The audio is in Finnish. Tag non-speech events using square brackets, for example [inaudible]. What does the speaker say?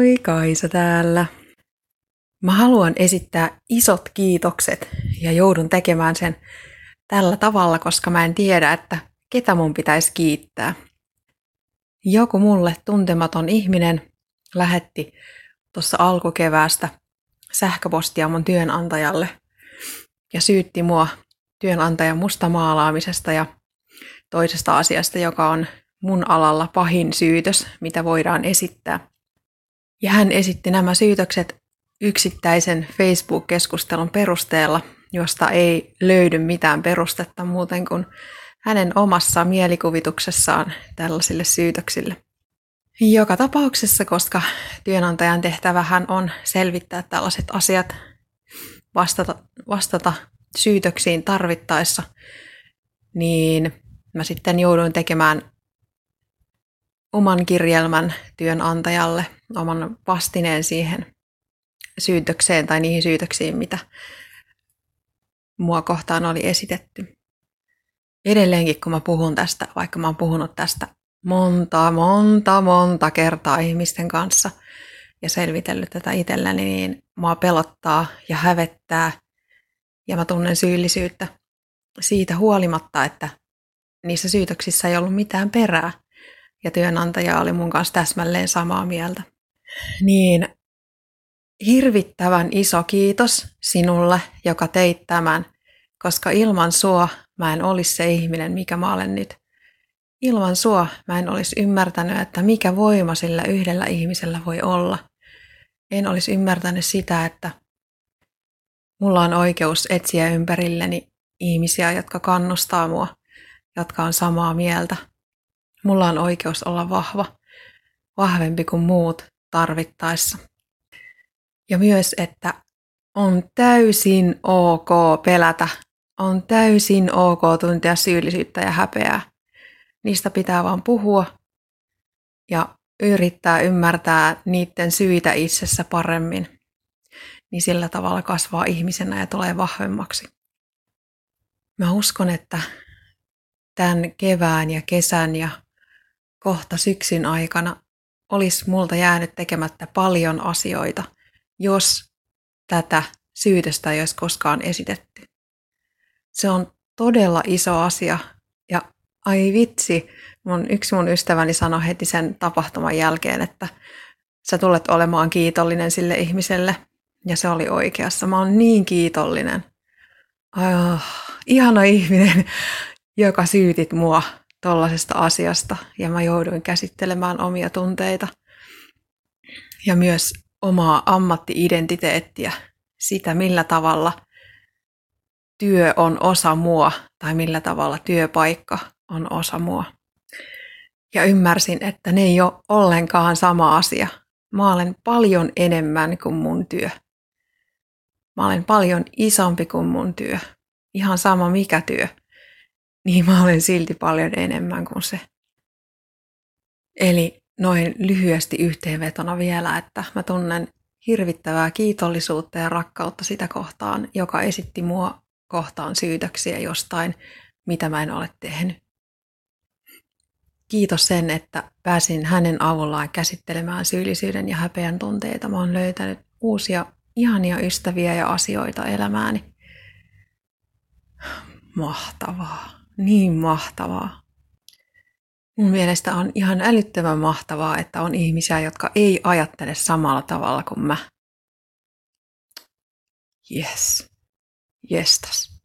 Moi, Kaisa täällä. Mä haluan esittää isot kiitokset ja joudun tekemään sen tällä tavalla, koska mä en tiedä, että ketä mun pitäisi kiittää. Joku mulle tuntematon ihminen lähetti tuossa alkukeväästä sähköpostia mun työnantajalle ja syytti mua työnantajan mustamaalaamisesta ja toisesta asiasta, joka on mun alalla pahin syytös, mitä voidaan esittää. Ja hän esitti nämä syytökset yksittäisen Facebook-keskustelun perusteella, josta ei löydy mitään perustetta muuten kuin hänen omassa mielikuvituksessaan tällaisille syytöksille. Joka tapauksessa, koska työnantajan tehtävähän on selvittää tällaiset asiat, vastata, vastata syytöksiin tarvittaessa, niin mä sitten jouduin tekemään oman kirjelmän työnantajalle, oman vastineen siihen syytökseen tai niihin syytöksiin, mitä mua kohtaan oli esitetty. Edelleenkin, kun mä puhun tästä, vaikka mä oon puhunut tästä monta, monta, monta kertaa ihmisten kanssa ja selvitellyt tätä itselläni, niin mua pelottaa ja hävettää ja mä tunnen syyllisyyttä siitä huolimatta, että niissä syytöksissä ei ollut mitään perää ja työnantaja oli mun kanssa täsmälleen samaa mieltä. Niin hirvittävän iso kiitos sinulle, joka teit tämän, koska ilman sua mä en olisi se ihminen, mikä mä olen nyt. Ilman sua mä en olisi ymmärtänyt, että mikä voima sillä yhdellä ihmisellä voi olla. En olisi ymmärtänyt sitä, että mulla on oikeus etsiä ympärilleni ihmisiä, jotka kannustaa mua, jotka on samaa mieltä. Mulla on oikeus olla vahva, vahvempi kuin muut tarvittaessa. Ja myös, että on täysin ok pelätä, on täysin ok tuntea syyllisyyttä ja häpeää. Niistä pitää vaan puhua ja yrittää ymmärtää niiden syitä itsessä paremmin. Niin sillä tavalla kasvaa ihmisenä ja tulee vahvemmaksi. Mä uskon, että tämän kevään ja kesän ja kohta syksyn aikana olisi multa jäänyt tekemättä paljon asioita, jos tätä syytöstä ei olisi koskaan esitetty. Se on todella iso asia ja ai vitsi, mun, yksi mun ystäväni sanoi heti sen tapahtuman jälkeen, että sä tulet olemaan kiitollinen sille ihmiselle ja se oli oikeassa. Mä oon niin kiitollinen. Oh, ihana ihminen, [laughs] joka syytit mua tuollaisesta asiasta ja mä jouduin käsittelemään omia tunteita ja myös omaa ammattiidentiteettiä, sitä millä tavalla työ on osa mua tai millä tavalla työpaikka on osa mua. Ja ymmärsin, että ne ei ole ollenkaan sama asia. Mä olen paljon enemmän kuin mun työ. Mä olen paljon isompi kuin mun työ. Ihan sama mikä työ niin mä olen silti paljon enemmän kuin se. Eli noin lyhyesti yhteenvetona vielä, että mä tunnen hirvittävää kiitollisuutta ja rakkautta sitä kohtaan, joka esitti mua kohtaan syytöksiä jostain, mitä mä en ole tehnyt. Kiitos sen, että pääsin hänen avullaan käsittelemään syyllisyyden ja häpeän tunteita. Mä oon löytänyt uusia ihania ystäviä ja asioita elämääni. Mahtavaa niin mahtavaa. Mun mielestä on ihan älyttömän mahtavaa, että on ihmisiä, jotka ei ajattele samalla tavalla kuin mä. Yes. Jestas.